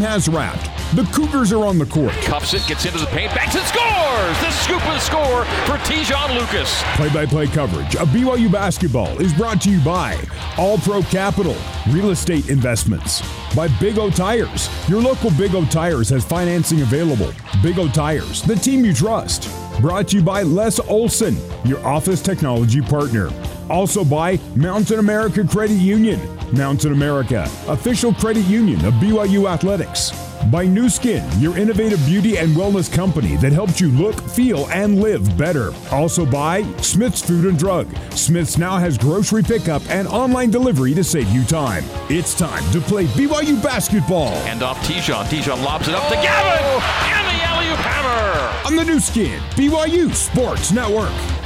has wrapped. The Cougars are on the court. Cups it, gets into the paint, banks and scores! The scoop and score for Te'Jon Lucas. Play-by-play coverage of BYU basketball is brought to you by All Pro Capital, Real Estate Investments, by Big O Tires. Your local Big O Tires has financing available. Big O Tires, the team you trust. Brought to you by Les Olson, your office technology partner. Also by Mountain America Credit Union. Mountain America, official credit union of BYU Athletics. By Nu Skin, your innovative beauty and wellness company that helps you look, feel, and live better. Also by Smith's Food and Drug. Smith's now has grocery pickup and online delivery to save you time. It's time to play BYU basketball. And off Te'Jon. Te'Jon lobs it up to Gavin! Oh. And the alley-oop hammer! On the Nu Skin, BYU Sports Network.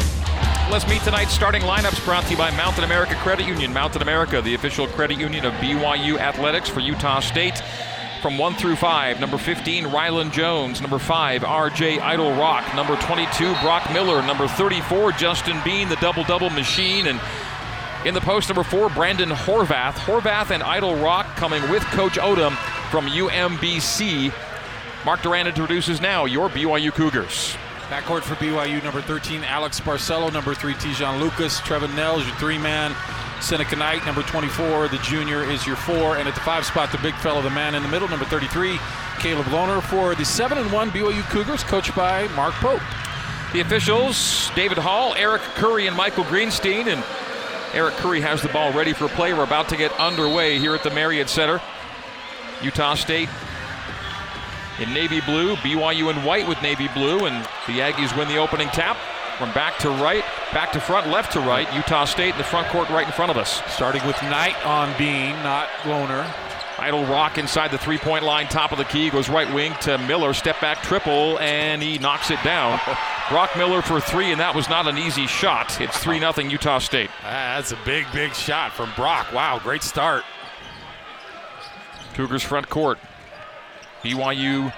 Let's meet tonight's starting lineups brought to you by Mountain America Credit Union. Mountain America, the official credit union of BYU Athletics for Utah State. From 1 through 5, number 15, Rylan Jones. Number 5, RJ Eytle-Rock. Number 22, Brock Miller. Number 34, Justin Bean, the double double machine. And in the post, number 4, Brandon Horvath. Horvath and Eytle-Rock coming with Coach Odom from UMBC. Mark Durant introduces now your BYU Cougars. Backcourt for BYU, number 13, Alex Barcelo. Number 3, Te'Jon Lucas. Trevin Knell your three man. Seneca Knight, number 24, the junior, is your four. And at the five spot, the big fellow, the man in the middle, number 33, Caleb Lohner. For the 7 and 1 BYU Cougars, coached by Mark Pope. The officials, David Hall, Eric Curry, and Michael Greenstein. And Eric Curry has the ball ready for play. We're about to get underway here at the Marriott Center. Utah State in navy blue, BYU in white with navy blue, and the Aggies win the opening tap. From back to right, back to front, left to right. Utah State in the front court right in front of us. Starting with Knight on Bean, not Lohner. Eytle-Rock inside the three point line, top of the key, goes right wing to Miller, step back triple, and he knocks it down. Brock Miller for three, and that was not an easy shot. It's 3 0 Utah State. Ah, that's a big, big shot from Brock. Wow, great start. Cougars front court. BYU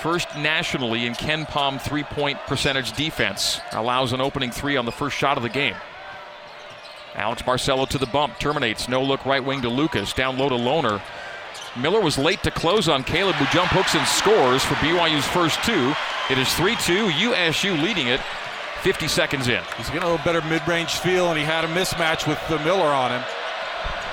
first nationally in KenPom three point percentage defense. Allows an opening three on the first shot of the game. Alex Barcelo to the bump, terminates. No look right wing to Lucas. Down low to Lohner. Miller was late to close on Caleb, who jump hooks and scores for BYU's first two. It is 3 2, USU leading it 50 seconds in. He's getting a little better mid range feel, and he had a mismatch with the Miller on him.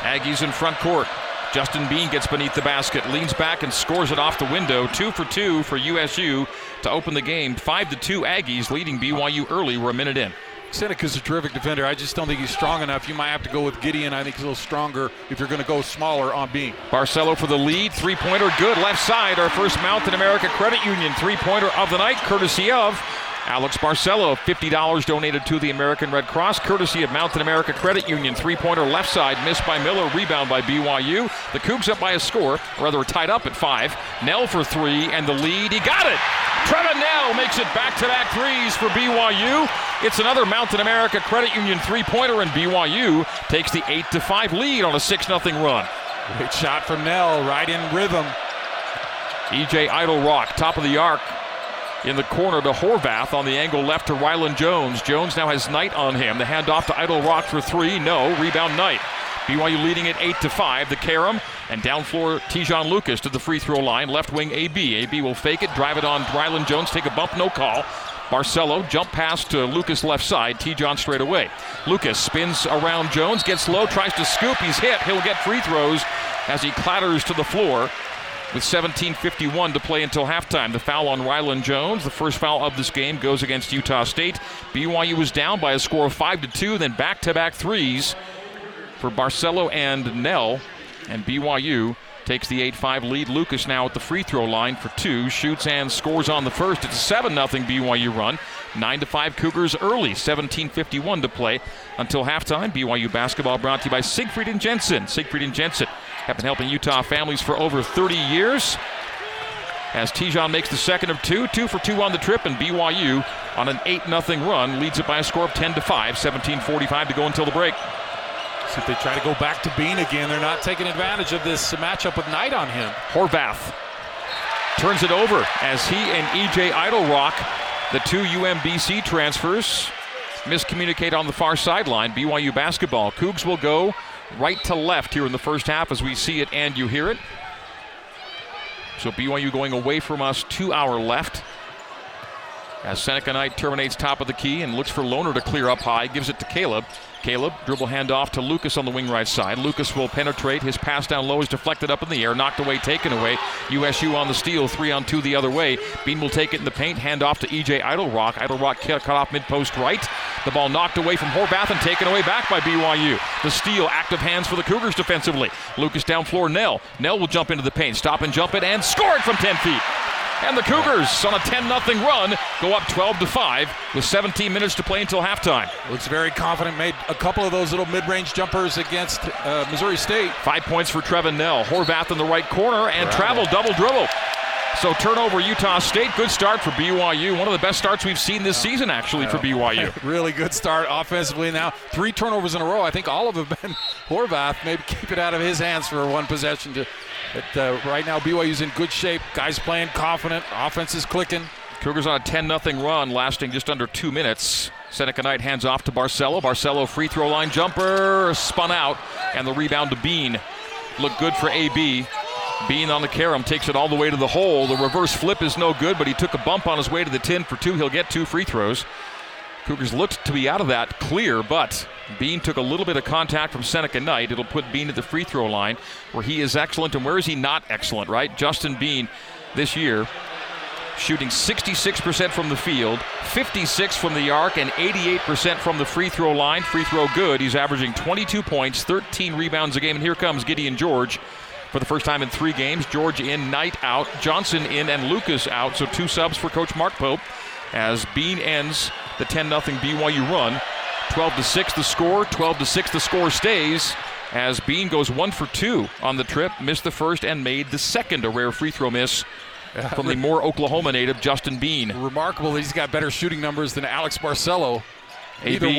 Aggies in front court. Justin Bean gets beneath the basket, leans back and scores it off the window. Two for two for USU to open the game. Five to two Aggies leading BYU early. We're a minute in. Seneca's a terrific defender. I just don't think he's strong enough. You might have to go with Gideon. I think he's a little stronger if you're going to go smaller on Bean. Barcelo for the lead. Three pointer, good. Left side, our first Mountain America Credit Union three pointer of the night, courtesy of Alex Barcelo, $50 donated to the American Red Cross, courtesy of Mountain America Credit Union. Three pointer left side, missed by Miller, rebound by BYU. The Cougs up by a score, rather tied up at five. Knell for three, and the lead, he got it! Trevin Knell makes it back to back threes for BYU. It's another Mountain America Credit Union three pointer, and BYU takes the 8 to 5 lead on a 6 0 run. Great shot from Knell, right in rhythm. EJ Eytle-Rock, top of the arc, in the corner to Horvath on the angle left to Rylan Jones. Jones now has Knight on him. The handoff to Eytle-Rock for three. No. Rebound Knight. BYU leading at 8 to 5. The Karam and down floor Te'Jon Lucas to the free throw line. Left wing AB. AB will fake it, drive it on Rylan Jones, take a bump, no call. Barcelo jump pass to Lucas left side. Te'Jon straight away. Lucas spins around Jones, gets low, tries to scoop. He's hit. He'll get free throws as he clatters to the floor with 17.51 to play until halftime. The foul on Rylan Jones, the first foul of this game, goes against Utah State. BYU was down by a score of 5 to 2, then back to back threes for Barcelo and Knell. And BYU takes the 8 5 lead. Lucas now at the free throw line for two, shoots and scores on the first. It's a 7 0 BYU run. 9 to 5 Cougars early, 17.51 to play until halftime. BYU basketball brought to you by Siegfried and Jensen. Siegfried and Jensen have been helping Utah families for over 30 years. As Te'Jon makes the second of two, two for two on the trip, and BYU on an 8 0 run leads it by a score of 10 to 5, 17.45 to go until the break. See if they try to go back to Bean again. They're not taking advantage of this matchup with Knight on him. Horvath turns it over as he and EJ Eytle-Rock, the two UMBC transfers, miscommunicate on the far sideline. BYU basketball. Cougs will go right to left here in the first half as we see it and you hear it. So BYU going away from us, two hour left. As Seneca Knight terminates top of the key and looks for Lohner to clear up high, gives it to Caleb. Caleb, dribble handoff to Lucas on the wing right side. Lucas will penetrate. His pass down low is deflected up in the air, knocked away, taken away. USU on the steal, three on two the other way. Bean will take it in the paint, hand off to EJ Eytle-Rock. Eytle-Rock cut off mid post right. The ball knocked away from Horvath and taken away back by BYU. The steal, active hands for the Cougars defensively. Lucas down floor, Knell. Knell will jump into the paint, stop and jump it, and score it from 10 feet. And the Cougars on a 10 0 run go up 12 to 5 with 17 minutes to play until halftime. Looks very confident. Made a couple of those little mid-range jumpers against uh, Missouri State. Five points for Trevin Knell. Horvath in the right corner and Bravo. travel double dribble. So turnover Utah State. Good start for BYU. One of the best starts we've seen this season, actually, for BYU. really good start offensively. Now three turnovers in a row. I think all of them have been Horvath. Maybe keep it out of his hands for one possession to but uh, right now, BYU's in good shape. Guys playing confident. Offense is clicking. Cougars on a 10 0 run, lasting just under two minutes. Seneca Knight hands off to Barcelo. Barcelo free throw line jumper spun out, and the rebound to Bean. Looked good for AB. Bean on the carom takes it all the way to the hole. The reverse flip is no good, but he took a bump on his way to the 10 for two. He'll get two free throws. Cougars looked to be out of that clear, but Bean took a little bit of contact from Seneca Knight. It'll put Bean at the free throw line where he is excellent. And where is he not excellent, right? Justin Bean this year shooting 66% from the field, 56 from the arc, and 88% from the free throw line. Free throw good. He's averaging 22 points, 13 rebounds a game. And here comes Gideon George for the first time in three games. George in, Knight out, Johnson in, and Lucas out. So two subs for Coach Mark Pope as Bean ends the 10 0 BYU run. 12 to 6 the score, 12 to 6 the score stays as Bean goes one for two on the trip, missed the first and made the second, a rare free throw miss from the more Oklahoma native Justin Bean. Remarkable that he's got better shooting numbers than Alex Barcelo.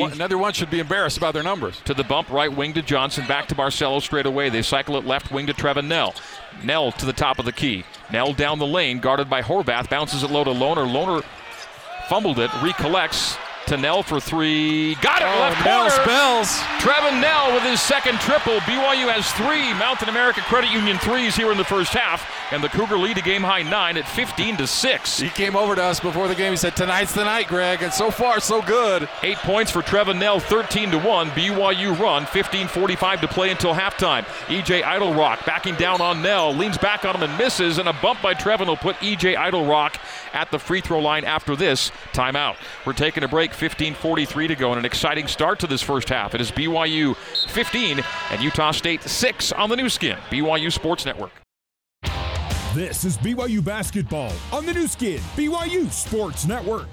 One, another one should be embarrassed about their numbers. To the bump, right wing to Johnson, back to Barcelo straight away. They cycle it left wing to Trevin Knell. Knell to the top of the key. Knell down the lane, guarded by Horvath, bounces it low to Loner. Lohner fumbled it, recollects, to Knell for three. Got it, oh, left Knell corner. spells. Trevin Knell with his second triple. BYU has three Mountain America Credit Union threes here in the first half, and the Cougar lead a game high nine at 15 to six. He came over to us before the game. He said, "Tonight's the night, Greg," and so far so good. Eight points for Trevin Knell, 13 to one. BYU run, 15:45 to play until halftime. EJ Eytle-Rock backing down on Knell, leans back on him and misses, and a bump by Trevin will put EJ Eytle-Rock at the free throw line after this timeout. We're taking a break. 15:43 to go, and an exciting start to this first half. It is BYU 15 and Utah State 6 on the Nu Skin, BYU Sports Network. This is BYU basketball on the Nu Skin, BYU Sports Network.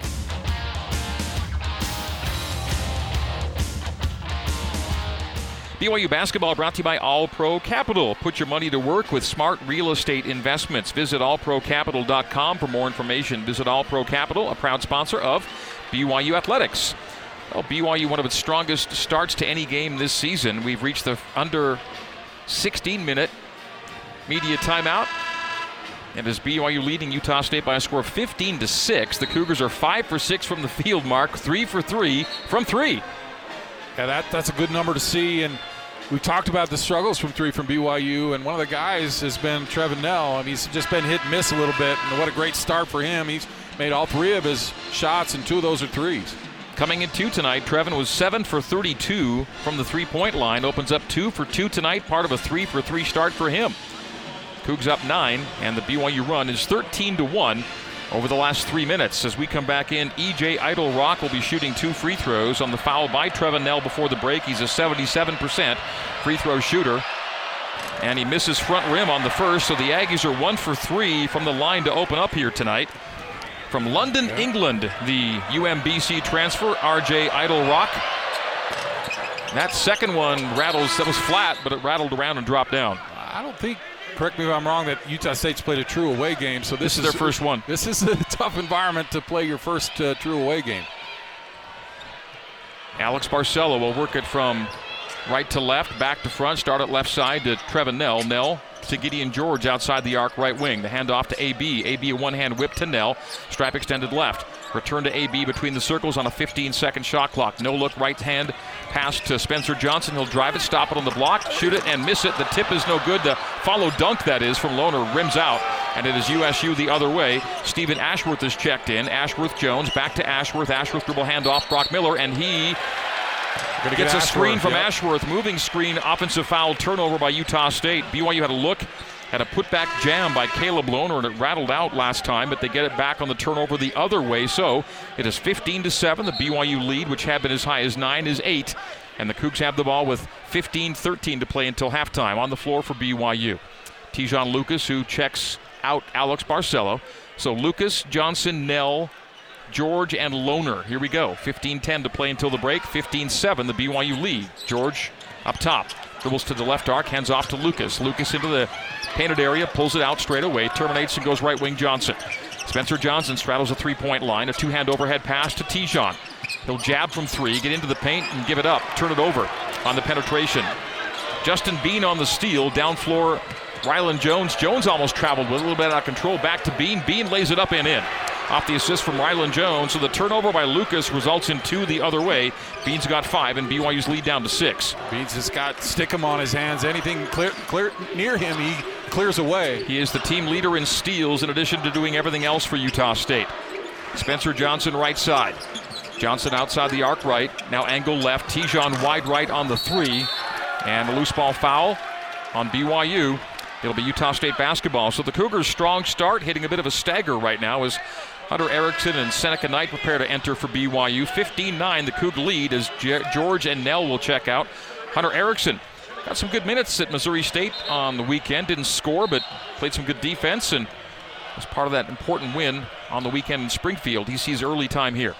BYU basketball brought to you by All Pro Capital. Put your money to work with smart real estate investments. Visit allprocapital.com for more information. Visit All Pro Capital, a proud sponsor of BYU Athletics. Well, BYU, one of its strongest starts to any game this season. We've reached the under 16 minute media timeout. And as BYU leading Utah State by a score of 15 to 6, the Cougars are 5 for 6 from the field mark, 3 for 3 from 3. Yeah, that, that's a good number to see. And we talked about the struggles from three from BYU, and one of the guys has been Trevin Knell. I mean, he's just been hit and miss a little bit, and what a great start for him. He's made all three of his shots, and two of those are threes. Coming in two tonight, Trevin was seven for 32 from the three-point line. Opens up two for two tonight, part of a three for three start for him. Cougs up nine, and the BYU run is 13 to one over the last three minutes. As we come back in, EJ Eytle-Rock will be shooting two free throws on the foul by Trevin Knell before the break. He's a 77% free throw shooter. And he misses front rim on the first, so the Aggies are one for three from the line to open up here tonight. From London, yeah. England, the UMBC transfer, RJ Eytle-Rock. That second one rattles, that was flat, but it rattled around and dropped down. I don't think correct me if I'm wrong, that Utah State's played a true away game. So this, this is, their first one. This is a tough environment to play your first uh, true away game. Alex Barcelo will work it from right to left, back to front, start at left side to Trevin Nell. Knell to Gideon George outside the arc right wing. The handoff to AB. AB a one hand whip to Knell. Stripe extended left. Return to AB between the circles on a 15 second shot clock. No look right hand pass to Spencer Johnson. He'll drive it, stop it on the block, shoot it, and miss it. The tip is no good. The follow dunk, that is, from Lohner rims out. and it is USU the other way. Stephen Ashworth is checked in. Ashworth Jones back to Ashworth. Ashworth dribble handoff. Brock Miller, and he gets get a screen from yep. Ashworth. Moving screen, offensive foul, turnover by Utah State. BYU had a look. Had a putback jam by Caleb Lohner, and it rattled out last time, but they get it back on the turnover the other way. So it is 15 to 7. The BYU lead, which had been as high as 9, is 8. And the Cougs have the ball with 15 13 to play until halftime on the floor for BYU. Te'Jon Lucas, who checks out Alex Barcelo. So Lucas, Johnson, Knell, George, and Lohner. Here we go. 15 10 to play until the break. 15 7, the BYU lead. George up top. Dribbles to the left arc, hands off to Lucas. Lucas into the painted area, pulls it out straight away, terminates and goes right wing Johnson. Spencer Johnson straddles a three point line, a two hand overhead pass to Te'Jon. He'll jab from three, get into the paint, and give it up. Turn it over on the penetration. Justin Bean on the steal, down floor. Rylan Jones. Jones almost traveled with a little bit out of control. Back to Bean. Bean lays it up and in. Off the assist from Rylan Jones. So the turnover by Lucas results in two the other way. Bean's got five, and BYU's lead down to six. Beans has got Stickum on his hands. Anything clear, clear near him, he clears away. He is the team leader in steals in addition to doing everything else for Utah State. Spencer Johnson right side. Johnson outside the arc right. Now angle left. Te'Jon wide right on the three. And a loose ball foul on BYU. It'll be Utah State basketball. So the Cougars' strong start, hitting a bit of a stagger right now as Hunter Erickson and Seneca Knight prepare to enter for BYU. 15 9, the Coug lead as Ge- George and Knell will check out. Hunter Erickson got some good minutes at Missouri State on the weekend. Didn't score, but played some good defense and was part of that important win on the weekend in Springfield. He sees early time here.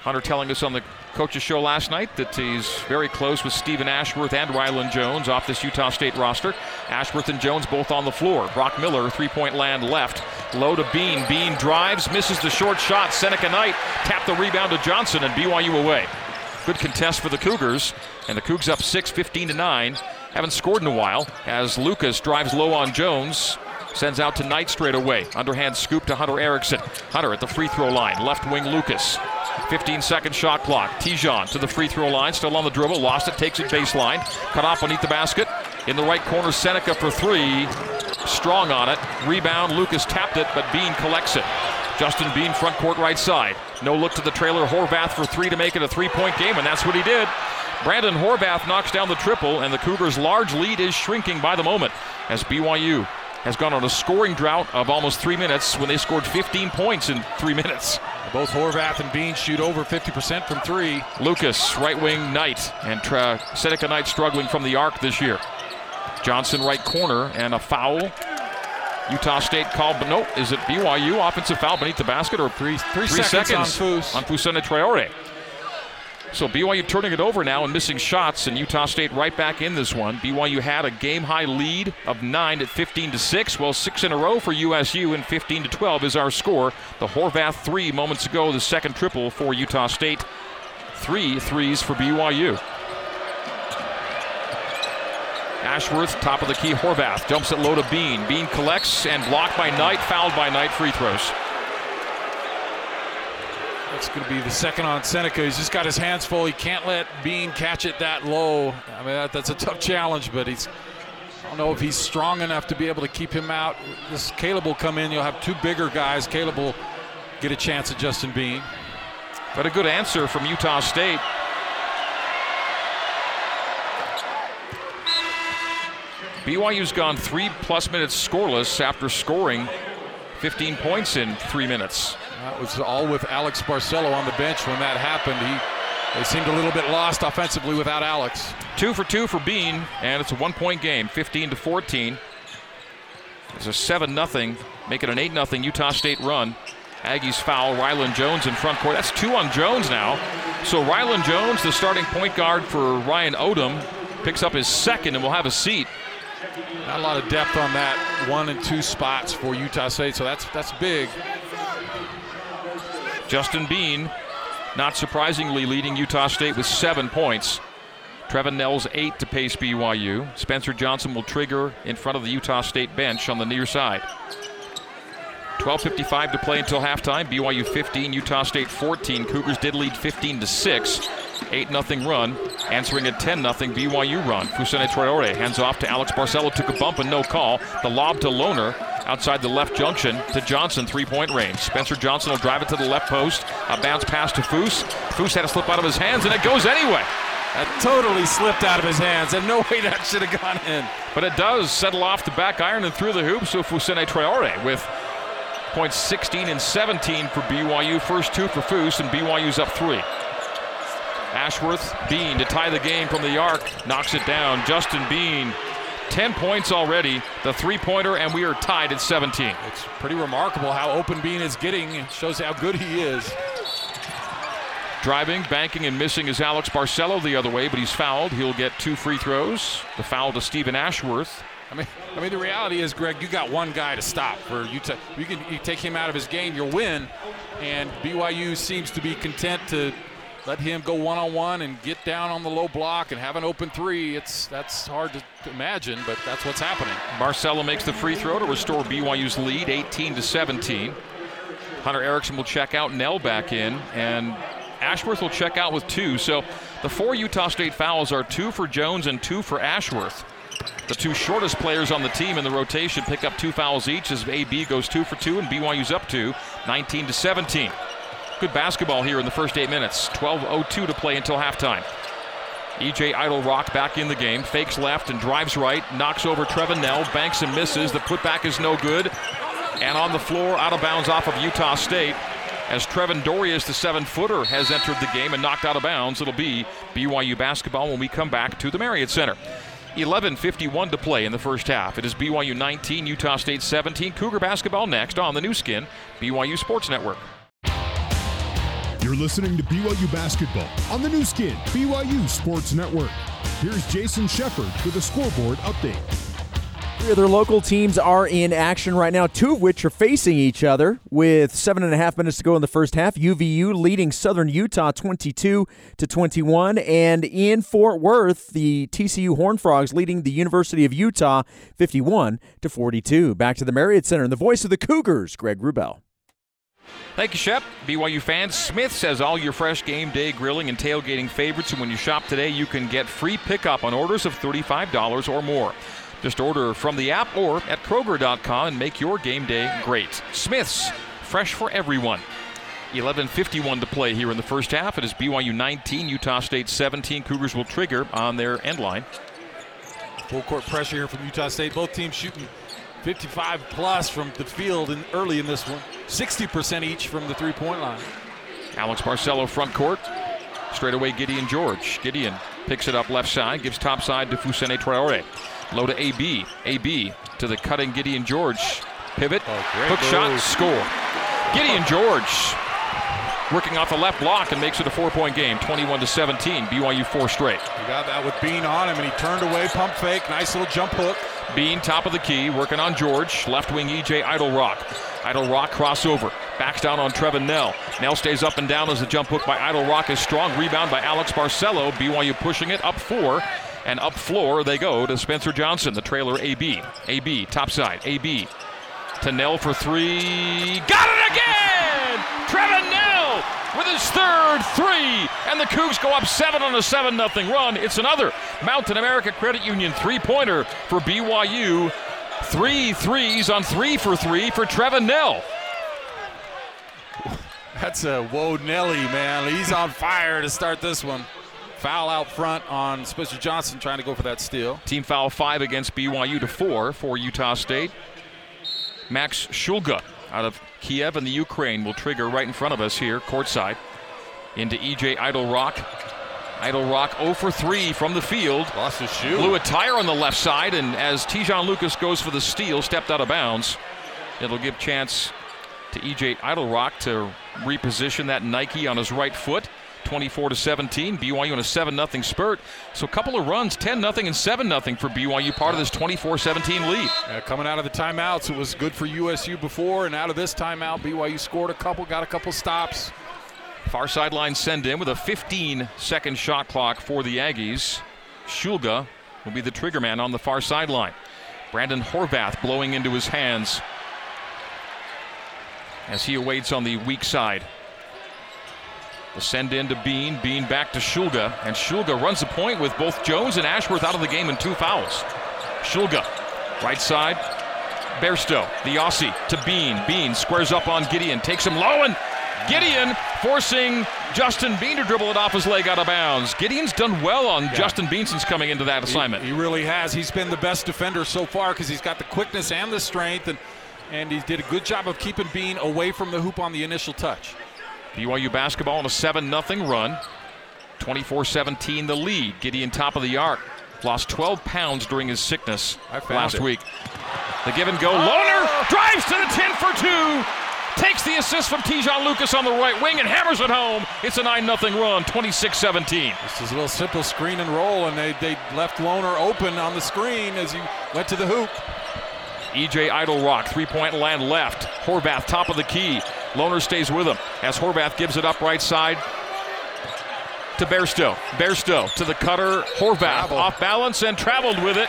Hunter telling us on the coach's show last night that he's very close with Stephen Ashworth and Rylan Jones off this Utah State roster. Ashworth and Jones both on the floor. Brock Miller, three point land left. Low to Bean. Bean drives, misses the short shot. Seneca Knight tapped the rebound to Johnson and BYU away. Good contest for the Cougars. And the Cougs up 6, 15 to 9. Haven't scored in a while as Lucas drives low on Jones. Sends out to Knight straight away. Underhand scoop to Hunter Erickson. Hunter at the free throw line. Left wing Lucas. 15 second shot clock. Te'Jon to the free throw line. Still on the dribble. Lost it. Takes it baseline. Cut off beneath the basket. In the right corner, Seneca for three. Strong on it. Rebound. Lucas tapped it, but Bean collects it. Justin Bean, front court right side. No look to the trailer. Horvath for three to make it a three point game, and that's what he did. Brandon Horvath knocks down the triple, and the Cougars' large lead is shrinking by the moment as BYU has gone on a scoring drought of almost three minutes when they scored 15 points in three minutes. Both Horvath and Bean shoot over 50% from three. Lucas, right wing Knight, and Tra- Seneca Knight struggling from the arc this year. Johnson, right corner, and a foul. Utah State called, but no, is it BYU offensive foul beneath the basket or Three, three, seconds, on Foose. on Fousseyni Traore? So BYU turning it over now and missing shots, and Utah State right back in this one. BYU had a game high lead of nine at 15 to six. Well, six in a row for USU, and 15 to 12 is our score. The Horvath three moments ago, the second triple for Utah State. Three threes for BYU. Ashworth, top of the key. Horvath jumps it low to Bean. Bean collects and blocked by Knight, fouled by Knight. Free throws. That's going to be the second on Seneca. He's just got his hands full. He can't let Bean catch it that low. I mean, that, that's a tough challenge, but he's. I don't know if he's strong enough to be able to keep him out. This Caleb will come in. You'll have two bigger guys. Caleb will get a chance at Justin Bean. But a good answer from Utah State. BYU's gone three plus minutes scoreless after scoring 15 points in three minutes. That was all with Alex Barcelo on the bench when that happened. He, they seemed a little bit lost offensively without Alex. Two for two for Bean, and it's a one point game, 15 to 14. It's a 7 0, making an 8 0 Utah State run. Aggies foul, Rylan Jones in front court. That's two on Jones now. So Rylan Jones, the starting point guard for Ryan Odom, picks up his second and will have a seat. Not a lot of depth on that one and two spots for Utah State, so that's that's big. Justin Bean, not surprisingly, leading Utah State with seven points. Trevin Knell's eight to pace BYU. Spencer Johnson will trigger in front of the Utah State bench on the near side. 12:55 to play until halftime. BYU 15, Utah State 14. Cougars did lead 15 to six. 8 0 run, answering a 10 0 BYU run. Fousseyni Traore hands off to Alex Barcelo, took a bump and no call. The lob to Lohner outside the left junction to Johnson, three point range. Spencer Johnson will drive it to the left post. A bounce pass to Foose. Foose had to slip out of his hands and it goes anyway. That totally slipped out of his hands, and no way that should have gone in. But it does settle off the back iron and through the hoop. So Fousseyni Traore with points 16 and 17 for BYU. First two for Foose, and BYU's up three. Ashworth, Bean to tie the game from the arc, knocks it down. Justin Bean, 10 points already, the three pointer, and we are tied at 17. It's pretty remarkable how open Bean is getting. It shows how good he is. Driving, banking, and missing is Alex Barcelo the other way, but he's fouled. He'll get two free throws. The foul to Stephen Ashworth. I mean, I mean, the reality is, Greg, you got one guy to stop. For you, you can you take him out of his game, you'll win. And BYU seems to be content to let him go one on one and get down on the low block and have an open three. It's that's hard to imagine, but that's what's happening. Barcelo makes the free throw to restore BYU's lead, 18 to 17. Hunter Erickson will check out, Knell back in, and Ashworth will check out with two. So the four Utah State fouls are two for Jones and two for Ashworth. The two shortest players on the team in the rotation pick up two fouls each as AB goes two for two and BYU's up to 19 to 17. Good basketball here in the first eight minutes. 12.02 to play until halftime. EJ Eytle-Rock back in the game. Fakes left and drives right. Knocks over Trevin Knell. Banks and misses. The putback is no good. And on the floor, out of bounds off of Utah State. As Trevin Dorius, the seven footer, has entered the game and knocked out of bounds. It'll be BYU basketball when we come back to the Marriott Center. 11.51 to play in the first half. It is BYU 19, Utah State 17. Cougar basketball next on the Nu Skin, BYU Sports Network. You're listening to BYU Basketball on the Nu Skin, BYU Sports Network. Here's Jason Shepard with a scoreboard update. Three other local teams are in action right now, two of which are facing each other with seven and a half minutes to go in the first half. UVU leading Southern Utah 22 to 21. And in Fort Worth, the TCU Horn Frogs leading the University of Utah 51 to 42. Back to the Marriott Center and the voice of the Cougars, Greg Wrubell. Thank you, Shep. BYU fans, Smith says all your fresh game day grilling and tailgating favorites, and when you shop today, you can get free pickup on orders of $35 or more. Just order from the app or at Kroger.com and make your game day great. Smith's, fresh for everyone. 11.51 to play here in the first half. It is BYU 19, Utah State 17. Cougars will trigger on their end line. Full court pressure here from Utah State. Both teams shooting 55 plus from the field in, early in this one. 60% each from the three point line. Alex Barcelo front court. Straight away, Gideon George. Gideon picks it up left side, gives top side to Fousseyni Traore. Low to AB. AB to the cutting Gideon George. Pivot, oh, hook move. shot, score. Gideon George working off the left block and makes it a four-point game, 21 to 17. BYU four straight. You got that with Bean on him, and he turned away, pump fake, nice little jump hook. Bean, top of the key, working on George. Left wing EJ Eytle-Rock. Idle Rock crossover. Backs down on Trevin Knell. Knell stays up and down as the jump hook by Eytle-Rock is strong. Rebound by Alex Barcelo. BYU pushing it up four. And up floor they go to Spencer Johnson, the trailer AB. AB, top side. AB to Knell for three. Got it again! Trevin Knell with his third three. And the Cougs go up seven on a 7 0 run. It's another Mountain America Credit Union three pointer for BYU. Three threes on three for three for Trevin Knell. That's a whoa Nelly, man. He's on fire to start this one. Foul out front on Spencer Johnson trying to go for that steal. Team foul five against BYU to four for Utah State. Max Shulga out of Kiev and the Ukraine will trigger right in front of us here, courtside. Into EJ Eytle-Rock. Idle Rock 0 for 3 from the field. Lost his shoe. Blew a tire on the left side, and as Te'Jon Lucas goes for the steal, stepped out of bounds. It'll give chance to EJ Eytle-Rock to reposition that Nike on his right foot. 24 to 17. BYU in a 7 0 spurt. So a couple of runs, 10 0 and 7 0 for BYU, part of this 24 17 lead. Yeah, coming out of the timeouts, it was good for USU before, and out of this timeout, BYU scored a couple, got a couple stops. Far sideline send in with a 15 second shot clock for the Aggies. Shulga will be the trigger man on the far sideline. Brandon Horvath blowing into his hands. as he awaits on the weak side. The send in to Bean, Bean back to Shulga, and Shulga runs the point with both Jones and Ashworth out of the game in two fouls. Shulga, right side, Bairstow, the Aussie to Bean. Bean squares up on Gideon, takes him low, and Gideon forcing Justin Bean to dribble it off his leg out of bounds. Gideon's done well on yeah. Justin Bean since coming into that assignment. He, he really has. He's been the best defender so far because he's got the quickness and the strength, and and he did a good job of keeping Bean away from the hoop on the initial touch. BYU basketball on a 7 0 run. 24 17 the lead. Gideon top of the arc. Lost 12 pounds during his sickness last it. week. The give and go. Oh! Lohner drives to the 10 for two. Takes the assist from Te'Jon Lucas on the right wing and hammers it home. It's a 9 0 run, 26 17. This is a little simple screen and roll, and they, they left Lohner open on the screen as he went to the hoop. EJ Eytle-Rock, three point land left. Horvath, top of the key. Lohner stays with him as Horvath gives it up right side to Bairstow. Bairstow to the cutter. Horvath Travel. off balance and traveled with it.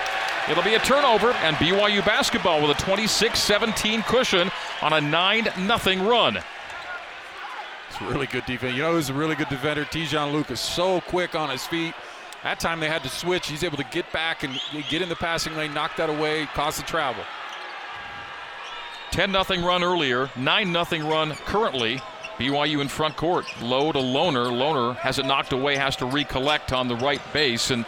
It'll be a turnover, and BYU basketball with a 26 17 cushion on a 9 0 run. It's really good defense. You know who's a really good defender? Te'Jon Lucas. So quick on his feet. That time they had to switch. He's able to get back and get in the passing lane, knock that away, cause the travel. 10 0 run earlier, 9 0 run currently. BYU in front court. Low to Lohner. Lohner has it knocked away, has to recollect on the right base. And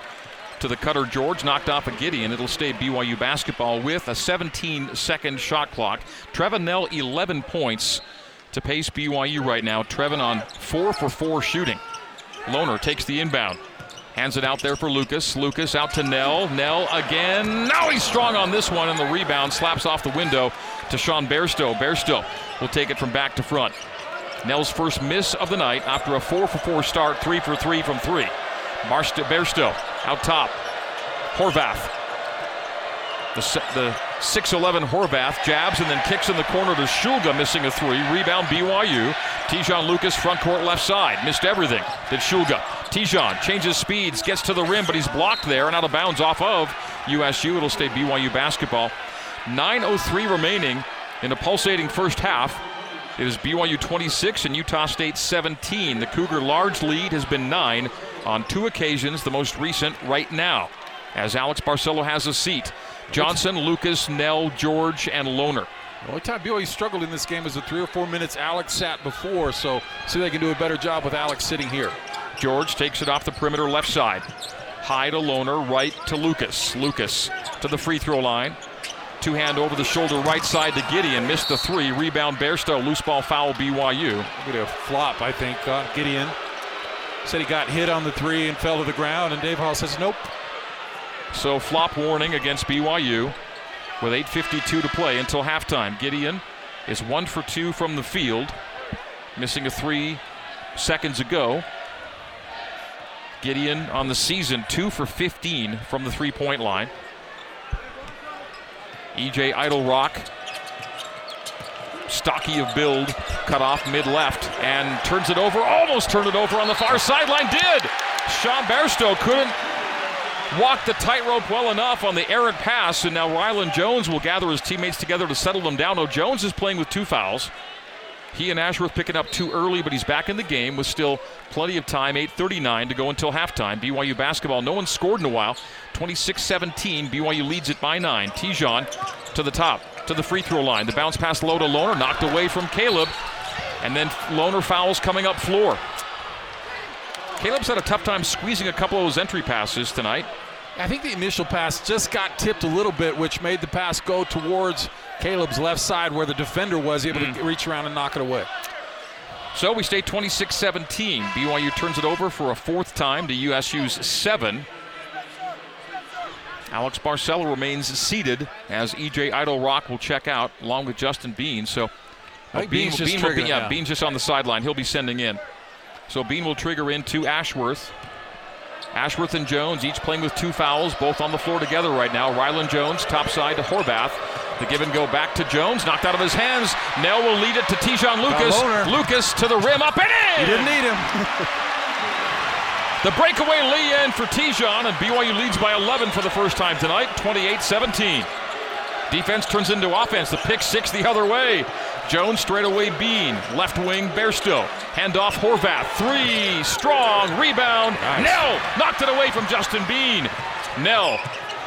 to the cutter, George knocked off a Gideon. It'll stay BYU basketball with a 17 second shot clock. Trevin Knell, 11 points to pace BYU right now. Trevin on 4 for 4 shooting. Lohner takes the inbound. Hands it out there for Lucas. Lucas out to Knell. Knell again. Now he's strong on this one, and the rebound slaps off the window to Sean Bairstow. Bairstow will take it from back to front. Knell's first miss of the night after a 4 for 4 start, 3 for 3 from 3. Marst- Bairstow out top. Horvath. The, the 6'11 Horvath jabs and then kicks in the corner to Shulga, missing a three. Rebound BYU. Te'Jon Lucas, front court left side. Missed everything. Did Shulga. Te'Jon changes speeds, gets to the rim, but he's blocked there and out of bounds off of USU. It'll stay BYU basketball. 9.03 remaining in a pulsating first half. It is BYU 26 and Utah State 17. The Cougar large lead has been nine on two occasions, the most recent right now, as Alex Barcelo has a seat. Johnson, Lucas, Knell, George, and Lohner. The only time BYU struggled in this game is the three or four minutes Alex sat before, so see they can do a better job with Alex sitting here. George takes it off the perimeter left side. High to Lohner, right to Lucas. Lucas to the free throw line. Two hand over the shoulder right side to Gideon. Missed the three. Rebound Bairstow. Loose ball foul BYU. At a flop, I think. Gideon said he got hit on the three and fell to the ground, and Dave Hall says nope. So flop warning against BYU with 8.52 to play until halftime. Gideon is one for two from the field, missing a three seconds ago. Gideon on the season, two for 15 from the three point line. EJ Eytle-Rock, stocky of build, cut off mid left and turns it over, almost turned it over on the far sideline. Did! Sean Bairstow couldn't walk the tightrope well enough on the errant pass, and now Rylan Jones will gather his teammates together to settle them down. Oh, Jones is playing with two fouls. He and Ashworth picking up too early, but he's back in the game with still plenty of time. 8:39 to go until halftime. BYU basketball. No one scored in a while. 26-17. BYU leads it by nine. Te'Jon to the top, to the free throw line. The bounce pass low to Lohner, knocked away from Caleb, and then Lohner fouls coming up floor. Caleb's had a tough time squeezing a couple of those entry passes tonight. I think the initial pass just got tipped a little bit, which made the pass go towards Caleb's left side where the defender was able mm. to reach around and knock it away. So we stay 26 17. BYU turns it over for a fourth time to USU's seven. Alex Barcelo remains seated as EJ Eytle-Rock will check out along with Justin Bean. So uh, Bean, Bean be, yeah, Bean's just on the sideline. He'll be sending in. So Bean will trigger into Ashworth. Ashworth and Jones each playing with two fouls, both on the floor together right now. Rylan Jones, top side to Horvath. The give and go back to Jones, knocked out of his hands. Knell will lead it to Te'Jon Lucas. Lucas to the rim, up and in! He didn't need him. the breakaway Lee in for Te'Jon, and BYU leads by 11 for the first time tonight, 28 17. Defense turns into offense. The pick six the other way. Jones straight away Bean. Left wing Bairstow. Hand off Horvath. Three. Strong. Rebound. Nice. Knell knocked it away from Justin Bean. Knell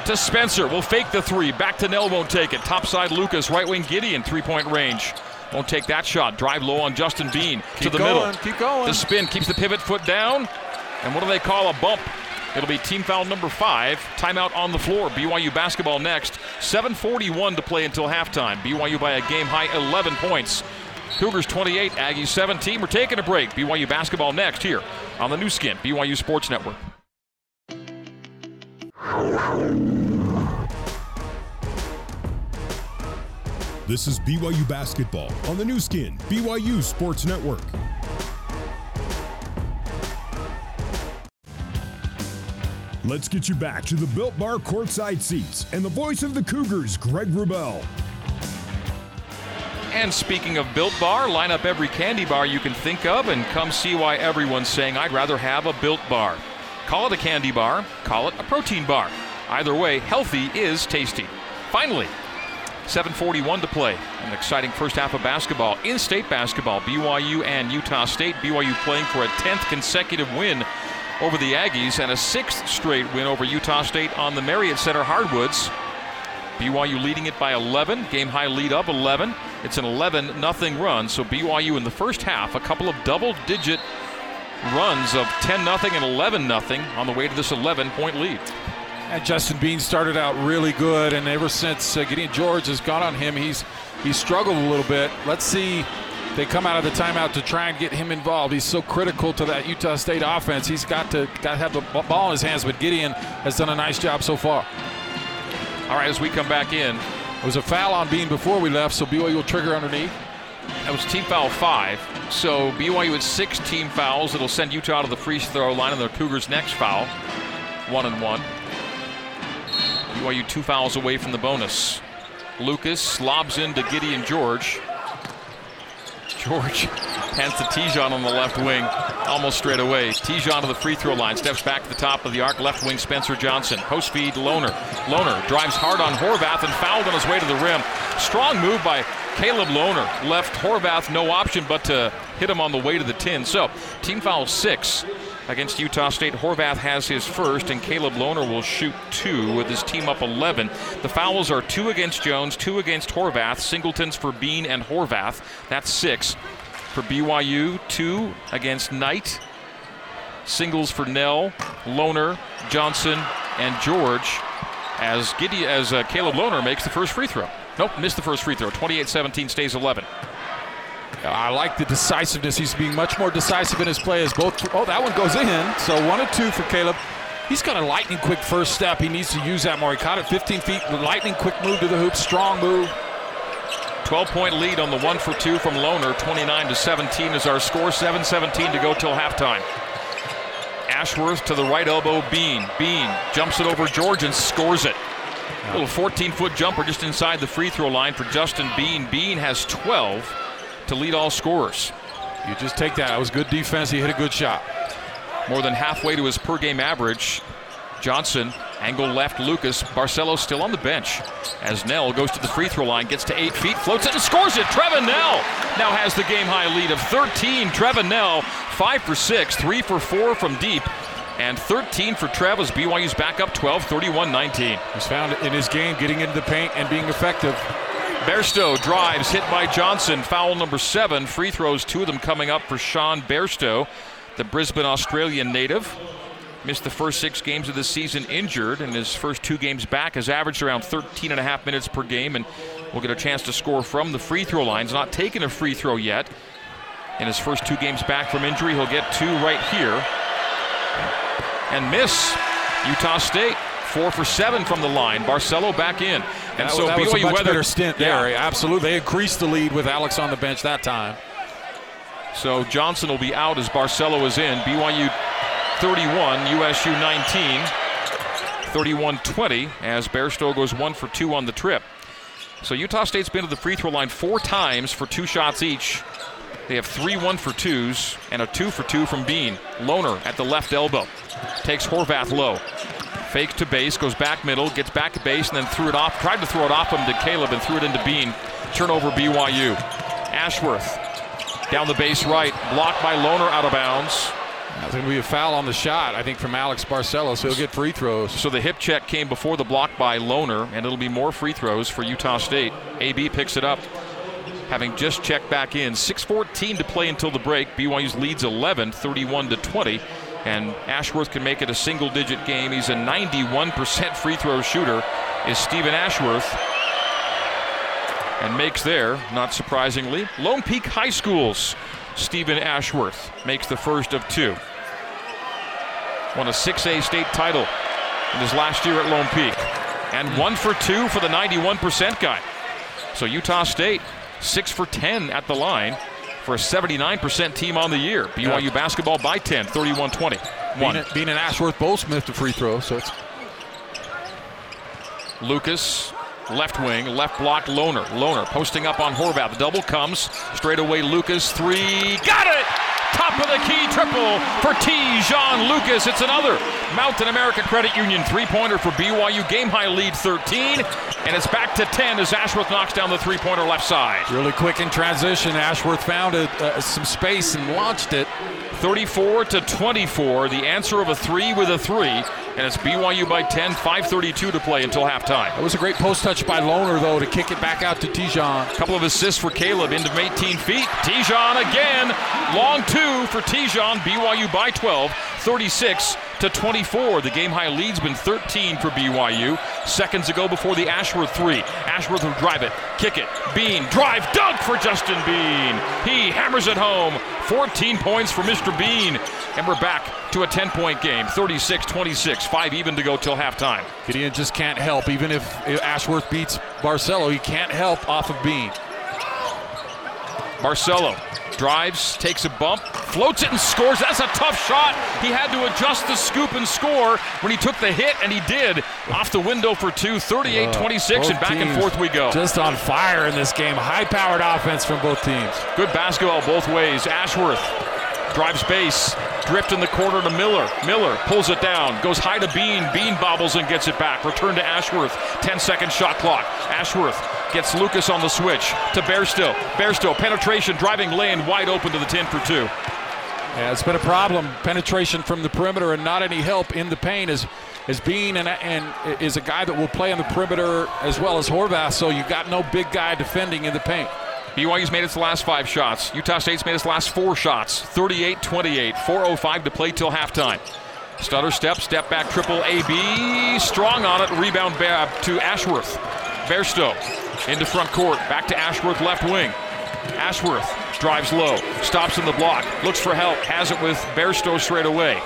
to Spencer. Will fake the three. Back to Knell, Won't take it. Topside Lucas. Right wing Gideon. Three point range. Won't take that shot. Drive low on Justin Bean keep to the going, middle. Keep going. The spin keeps the pivot foot down. And what do they call a bump? It'll be team foul number five. Timeout on the floor. BYU basketball next. 7:41 to play until halftime. BYU by a game high 11 points. Cougars 28, Aggies 17. We're taking a break. BYU basketball next here on the Nu Skin, BYU Sports Network. This is BYU basketball on the Nu Skin, BYU Sports Network. Let's get you back to the Built Bar courtside seats and the voice of the Cougars, Greg Wrubell. And speaking of Built Bar, line up every candy bar you can think of and come see why everyone's saying I'd rather have a Built Bar. Call it a candy bar, call it a protein bar. Either way, healthy is tasty. Finally, 741 to play. An exciting first half of basketball. In-state basketball, BYU and Utah State. BYU playing for a 10th consecutive win over the Aggies and a sixth straight win over Utah State on the Marriott Center Hardwoods. BYU leading it by 11, game high lead of 11. It's an 11 nothing run. So BYU in the first half, a couple of double digit runs of 10 nothing and 11 nothing on the way to this 11 point lead. And Justin Bean started out really good, and ever since uh, Gideon George has gone on him, he's he's struggled a little bit. Let's see they come out of the timeout to try and get him involved. He's so critical to that Utah State offense. He's got to got to have the ball in his hands, but Gideon has done a nice job so far. All right, as we come back in, it was a foul on Bean before we left, so BYU will trigger underneath. That was team foul five. So BYU with six team fouls. It'll send Utah out to the free throw line, and the Cougars' next foul, one and one. BYU two fouls away from the bonus. Lucas slobs into Gideon George. George hands to Te'Jon on the left wing, almost straight away. Te'Jon to the free throw line, steps back to the top of the arc, left wing Spencer Johnson. Post feed Loner. Lohner drives hard on Horvath and fouled on his way to the rim. Strong move by Caleb Lohner. Left Horvath no option but to hit him on the way to the tin. So, team foul six against Utah State. Horvath has his first, and Caleb Lohner will shoot two with his team up 11. The fouls are two against Jones, two against Horvath, singletons for Bean and Horvath. That's six. For BYU, two against Knight, singles for Knell, Lohner, Johnson, and George. As Giddy, as uh, Caleb Lohner makes the first free throw. Nope, missed the first free throw. 28-17 stays 11. I like the decisiveness. He's being much more decisive in his play as both. Oh, that one goes in. So one and two for Caleb. He's got a lightning quick first step. He needs to use that more. He caught it 15 feet. Lightning quick move to the hoop. Strong move. 12 point lead on the one for two from Lohner. 29 to 17 is our score. 7 17 to go till halftime. Ashworth to the right elbow. Bean. Bean jumps it over George and scores it. A little 14 foot jumper just inside the free throw line for Justin Bean. Bean has 12 to lead all scorers. You just take that. It was good defense. He hit a good shot. More than halfway to his per game average. Johnson, angle left, Lucas. Barcelo still on the bench as Knell goes to the free throw line, gets to eight feet, floats it and scores it. Trevin Knell now has the game high lead of 13. Trevin Knell, five for six, three for four from deep. And 13 for Travis. BYU's back up 12, 31 19. He's found in his game getting into the paint and being effective. Bairstow drives, hit by Johnson. Foul number seven. Free throws, two of them coming up for Sean Bairstow, the Brisbane, Australian native. Missed the first six games of the season injured, and his first two games back has averaged around 13 and a half minutes per game, and will get a chance to score from the free throw line. He's not taken a free throw yet. In his first two games back from injury, he'll get two right here. And miss Utah State. Four for seven from the line. Barcelo back in. And that, so that BYU was a much better stint yeah. there. Absolutely. They increased the lead with Alex on the bench that time. So Johnson will be out as Barcelo is in. BYU 31, USU 19. 31-20 as Bairstow goes one for two on the trip. So Utah State's been to the free throw line four times for two shots each. They have three one for twos and a two for two from Bean. Lohner at the left elbow. Takes Horvath low. Fakes to base, goes back middle, gets back to base, and then threw it off. Tried to throw it off him to Caleb and threw it into Bean. Turnover BYU. Ashworth down the base right, blocked by Lohner out of bounds. That's going to be a foul on the shot, I think, from Alex Barcelo, so he'll get free throws. So the hip check came before the block by Lohner, and it'll be more free throws for Utah State. AB picks it up, having just checked back in. 6:14 to play until the break. BYU's leads 11, 31 to 20, and Ashworth can make it a single-digit game. He's a 91% free throw shooter. Is Steven Ashworth? And makes there, not surprisingly, Lone Peak High School's Steven Ashworth makes the first of two. Won a 6A state title in his last year at Lone Peak. And one for two for the 91% guy. So Utah State, six for 10 at the line for a 79% team on the year. BYU Yeah. basketball by 10, 31 20. One. Bean, Bean and Ashworth both missed a free throw, so it's Lucas, left wing, left block, Lohner. Lohner posting up on Horvath. The double comes. Straight away, Lucas, three. Got it! Top of the key triple for T. Jean Lucas. It's another Mountain America Credit Union three pointer for BYU. Game high lead 13. And it's back to 10 as Ashworth knocks down the three pointer left side. really quick in transition. Ashworth found it, uh, some space and launched it. 34 to 24. The answer of a three with a three. And it's BYU by 10, 5.32 to play until halftime. It was a great post touch by Lohner, though, to kick it back out to Te'Jon. A Couple of assists for Caleb into 18 feet. Te'Jon again. Long two for Te'Jon. BYU by 12, 36 to 24. The game high lead's been 13 for BYU. Seconds ago before the Ashworth three. Ashworth will drive it, kick it. Bean, drive, dunk for Justin Bean. He hammers it home. 14 points for Mr. Bean. And we're back to a 10 point game. 36 26. Five even to go till halftime. Gideon just can't help. Even if Ashworth beats Barcelo, he can't help off of Bean. Barcelo drives, takes a bump, floats it and scores. That's a tough shot. He had to adjust the scoop and score when he took the hit, and he did. Off the window for two, 38 26, and back and forth we go. Just on fire in this game. High powered offense from both teams. Good basketball both ways. Ashworth drives base, drift in the corner to Miller. Miller pulls it down, goes high to Bean. Bean bobbles and gets it back. Return to Ashworth. 10 second shot clock. Ashworth gets Lucas on the switch to Bairstow. Bairstow penetration, driving lane wide open to the 10 for two. Yeah, it's been a problem. Penetration from the perimeter and not any help in the paint as as Bean and, and is a guy that will play on the perimeter as well as Horvath. So you got no big guy defending in the paint. BYU's made its last five shots. Utah State's made its last four shots. 38 28. 4.05 to play till halftime. Stutter step, step back, triple AB. Strong on it. Rebound to Ashworth. Bairstow into front court. Back to Ashworth, left wing. Ashworth drives low, stops in the block, looks for help, has it with Bairstow straight away.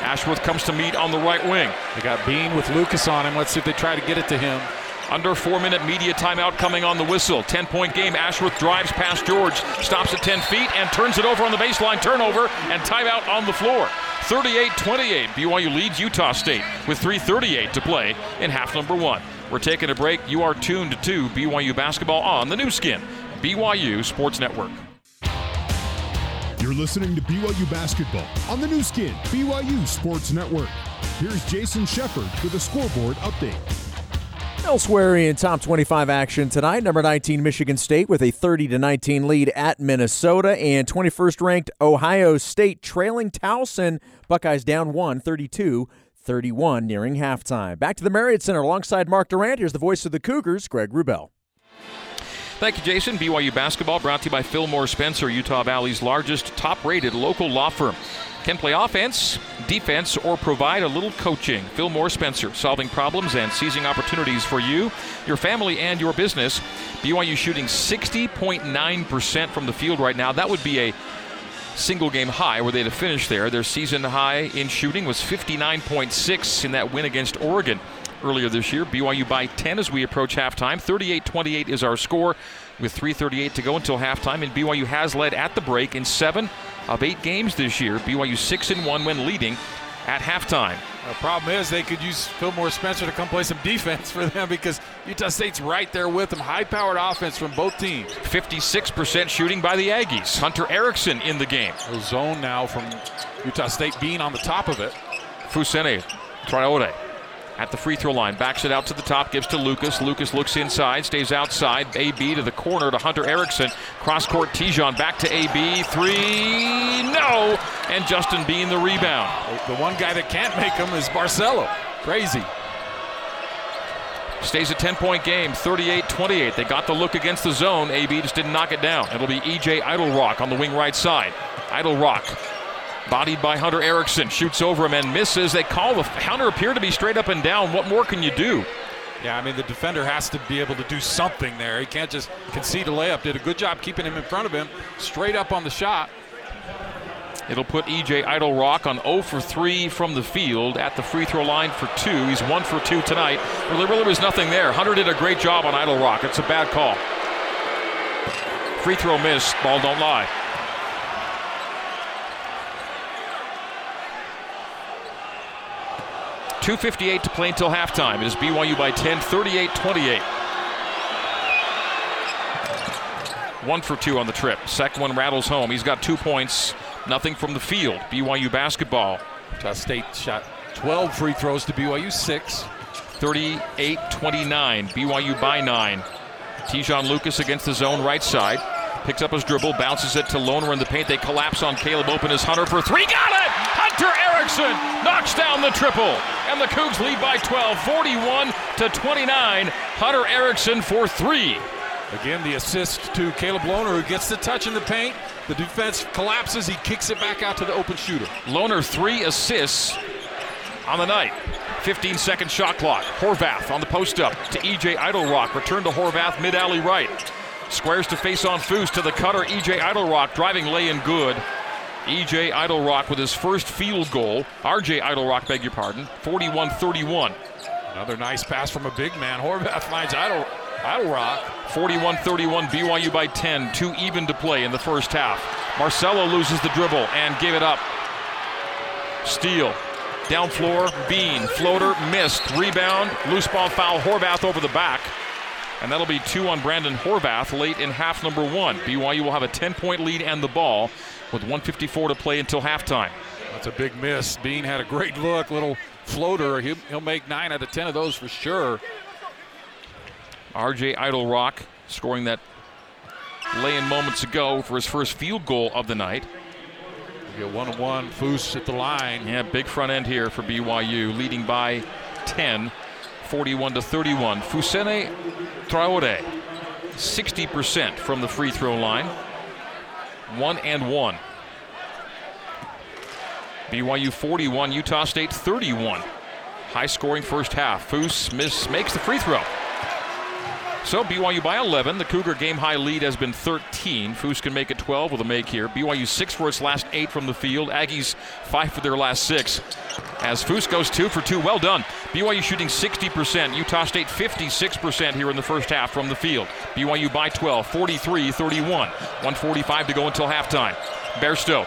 Ashworth comes to meet on the right wing. They got Bean with Lucas on him. Let's see if they try to get it to him. Under four minute media timeout coming on the whistle. 10 point game. Ashworth drives past George, stops at 10 feet, and turns it over on the baseline. Turnover and timeout on the floor. 38 28. BYU leads Utah State with 3.38 to play in half number one. We're taking a break. You are tuned to BYU basketball on the Nu Skin, BYU Sports Network. You're listening to BYU basketball on the Nu Skin, BYU Sports Network. Here's Jason Shepard with a scoreboard update. Elsewhere in top 25 action tonight, number 19 Michigan State with a 30 to 19 lead at Minnesota, and 21st ranked Ohio State trailing Towson. Buckeyes down one, 32 31, nearing halftime. Back to the Marriott Center alongside Mark Durrant. Here's the voice of the Cougars, Greg Wrubell. Thank you, Jason. BYU basketball brought to you by Fillmore Spencer, Utah Valley's largest, top rated local law firm. Can play offense, defense, or provide a little coaching. Fillmore Spencer, solving problems and seizing opportunities for you, your family, and your business. BYU shooting 60.9% from the field right now. That would be a single game high were they to finish there. Their season high in shooting was 59.6 in that win against Oregon earlier this year. BYU by 10 as we approach halftime. 38 28 is our score with 3.38 to go until halftime. And BYU has led at the break in seven of eight games this year. BYU 6 and 1 when leading at halftime. The problem is they could use Fillmore Spencer to come play some defense for them because Utah State's right there with them. High powered offense from both teams. 56% shooting by the Aggies. Hunter Erickson in the game. A zone now from Utah State being on the top of it. Fousseyni, Traore. At the free throw line. Backs it out to the top, gives to Lucas. Lucas looks inside, stays outside. AB to the corner to Hunter Erickson. Cross court, Te'Jon back to AB. Three, no. And Justin Bean the rebound. The one guy that can't make them is Barcelo. Crazy. Stays a 10 point game, 38 28. They got the look against the zone. AB just didn't knock it down. It'll be EJ Eytle-Rock on the wing right side. Eytle-Rock Bodied by Hunter Erickson, shoots over him and misses. They call the Hunter appeared to be straight up and down. What more can you do? Yeah, I mean the defender has to be able to do something there. He can't just concede a layup. Did a good job keeping him in front of him, straight up on the shot. It'll put EJ Eytle-Rock on 0 for 3 from the field at the free throw line for two. He's 1 for 2 tonight. Well, there really was nothing there. Hunter did a great job on Eytle-Rock. It's a bad call. Free throw miss. Ball don't lie. 2.58 to play until halftime. It is BYU by 10, 38 28. One for two on the trip. Second one rattles home. He's got two points, nothing from the field. BYU basketball. Utah State shot 12 free throws to BYU, six. 38 29. BYU by nine. Te'Jon Lucas against the zone right side. Picks up his dribble, bounces it to Lohner in the paint. They collapse on Caleb Open as Hunter for three. Got it! Erickson knocks down the triple. And the Cougs lead by 12, 41 to 29. Hunter Erickson for three. Again, the assist to Caleb Lohner, who gets the touch in the paint. The defense collapses. He kicks it back out to the open shooter. Lohner, three assists on the night. 15 second shot clock. Horvath on the post up to EJ Eytle-Rock. Return to Horvath, mid alley right. Squares to face on Foose to the cutter. EJ Eytle-Rock driving lay in good. EJ Eytle-Rock with his first field goal. RJ Eytle-Rock, beg your pardon. 41 31. Another nice pass from a big man. Horvath finds Idle, Eytle-Rock. 41 31, BYU by 10. Two even to play in the first half. Barcelo loses the dribble and gave it up. Steal. Down floor, Bean. Floater missed. Rebound. Loose ball foul. Horvath over the back. And that'll be two on Brandon Horvath late in half number one. BYU will have a 10 point lead and the ball with 154 to play until halftime. That's a big miss. Bean had a great look, little floater. He'll, he'll make nine out of 10 of those for sure. RJ Eytle-Rock scoring that lay in moments ago for his first field goal of the night. Get one on one, Foose at the line. Yeah, big front end here for BYU, leading by 10. 41 to 31. Fousseyni Traore, 60% from the free throw line. One and one. BYU 41, Utah State 31. High scoring first half. Foose miss, makes the free throw. So BYU by 11. The Cougar game high lead has been 13. Foose can make it 12 with a make here. BYU six for its last eight from the field. Aggies five for their last six. As Foose goes two for two. Well done. BYU shooting 60%. Utah State 56% here in the first half from the field. BYU by 12, 43 31. 145 to go until halftime. Bairstow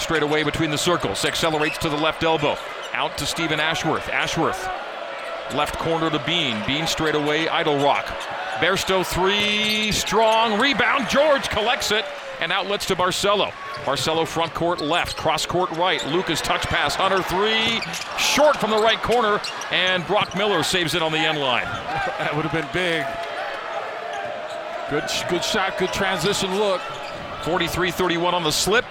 straight away between the circles. Accelerates to the left elbow. Out to Steven Ashworth. Ashworth left corner to Bean. Bean straight away. Eytle-Rock Bairstow three, strong rebound. George collects it and outlets to Barcelo. Barcelo front court left, cross court right. Lucas touch pass. Hunter three, short from the right corner, and Brock Miller saves it on the end line. That would have been big. Good, good shot, good transition look. 43-31 on the slip.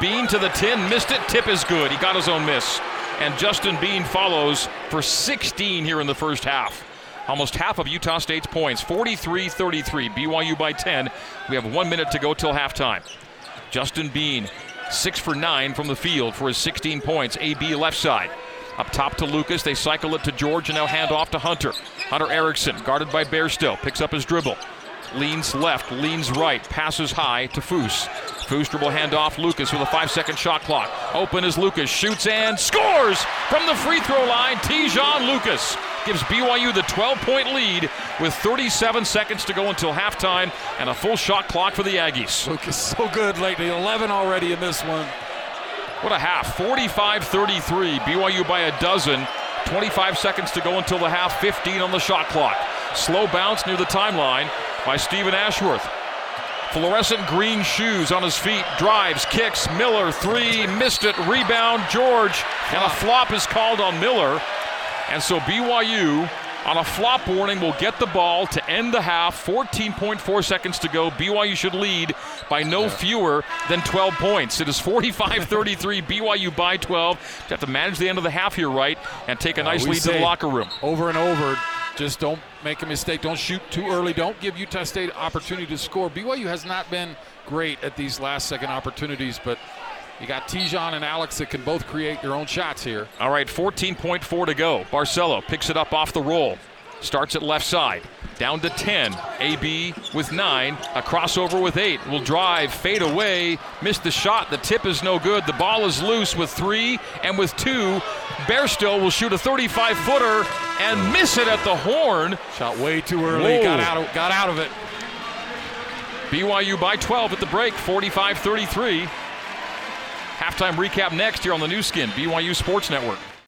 Bean to the 10, missed it. Tip is good. He got his own miss. And Justin Bean follows for 16 here in the first half almost half of Utah State's points 43 33. BYU by 10. We have one minute to go till halftime. Justin Bean, six for nine from the field for his 16 points. AB left side. Up top to Lucas. They cycle it to George and now hand off to Hunter. Hunter Erickson, guarded by Bairstow, picks up his dribble. Leans left, leans right, passes high to Foose. Foose hand off Lucas with a five second shot clock. Open as Lucas shoots and scores from the free throw line. Te'Jon Lucas gives BYU the 12 point lead with 37 seconds to go until halftime and a full shot clock for the Aggies. Lucas so good lately. 11 already in this one. What a half. 45 33. BYU by a dozen. 25 seconds to go until the half. 15 on the shot clock. Slow bounce near the timeline by Steven Ashworth. Fluorescent green shoes on his feet. Drives, kicks. Miller, three. Missed it. Rebound, George. And a flop is called on Miller. And so BYU on a flop warning will get the ball to end the half. 14.4 seconds to go. BYU should lead by no fewer than 12 points. It is 45 33. BYU by 12. You have to manage the end of the half here, right? And take a nice Uh, lead to the locker room. Over and over, just don't make a mistake. Don't shoot too early. Don't give Utah State opportunity to score. BYU has not been great at these last second opportunities, but you got Te'Jon and Alex that can both create their own shots here. All right, 14.4 to go. Barcelo picks it up off the roll. Starts at left side. Down to 10. AB with 9. A crossover with 8. Will drive, fade away. Missed the shot. The tip is no good. The ball is loose with 3 and with 2. Bairstow will shoot a 35 footer and miss it at the horn. Shot way too early. Whoa. Got out of got out of it. BYU by 12 at the break, 45 33. Halftime recap next here on the Nu Skin, BYU Sports Network.